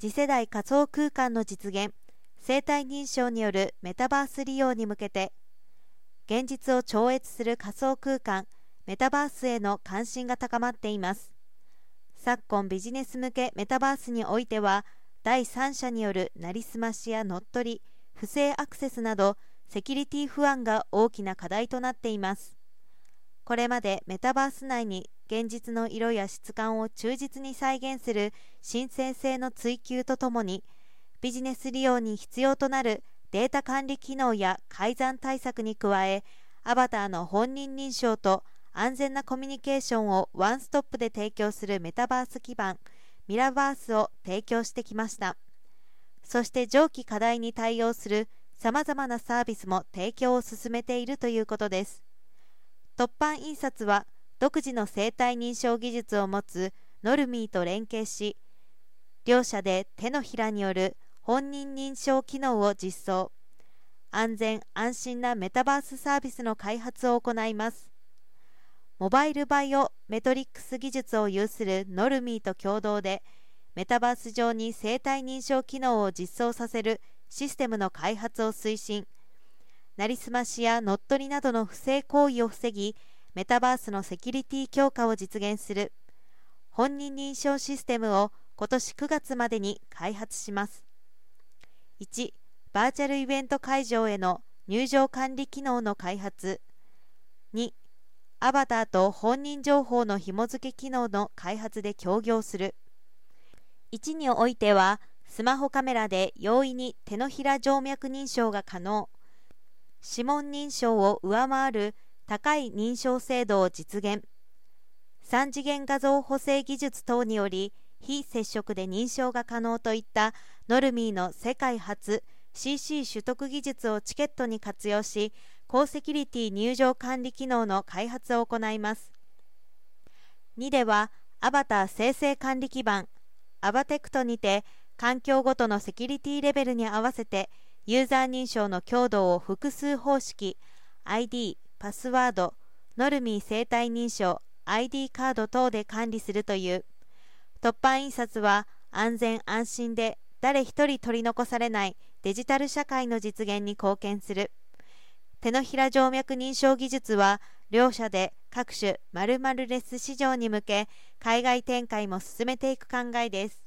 次世代仮想空間の実現生体認証によるメタバース利用に向けて現実を超越する仮想空間メタバースへの関心が高まっています。昨今ビジネス向けメタバースにおいては第三者によるなりすましや乗っ取り不正アクセスなどセキュリティ不安が大きな課題となっています。これまでメタバース内に現実の色や質感を忠実に再現する申請性の追求とともにビジネス利用に必要となるデータ管理機能や改ざん対策に加えアバターの本人認証と安全なコミュニケーションをワンストップで提供するメタバース基盤ミラバースを提供してきました。そして上記課題に対応するさまざまなサービスも提供を進めているということです。突版印刷は独自の生体認証技術を持つノルミーと連携し両社で手のひらによる本人認証機能を実装。安全安心なメタバースサービスの開発を行います。モバイルバイオメトリックス技術を有するノルミーと共同でメタバース上に生体認証機能を実装させるシステムの開発を推進。なりすましや乗っ取りなどの不正行為を防ぎメタバースのセキュリティ強化を実現する。本人認証システムを今年9月までに開発します。1バーチャルイベント会場への入場管理機能の開発。2アバターと本人情報の紐付け機能の開発で協業する。1においてはスマホカメラで容易に手のひら静脈認証が可能。指紋認証を上回る高い認証精度を実現。3次元画像補正技術等により非接触で認証が可能といったノルミーの世界初 CC 取得技術をチケットに活用し高セキュリティ入場管理機能の開発を行います。2ではアバター生成管理基盤アバテクトにて環境ごとのセキュリティレベルに合わせてユーザー認証の強度を複数方式 ID、パスワード、ノルミー生体認証 ID カード等で管理するという。突版印刷は安全安心で誰一人取り残されないデジタル社会の実現に貢献する。手のひら静脈認証技術は両社で各種〇〇レス市場に向け海外展開も進めていく考えです。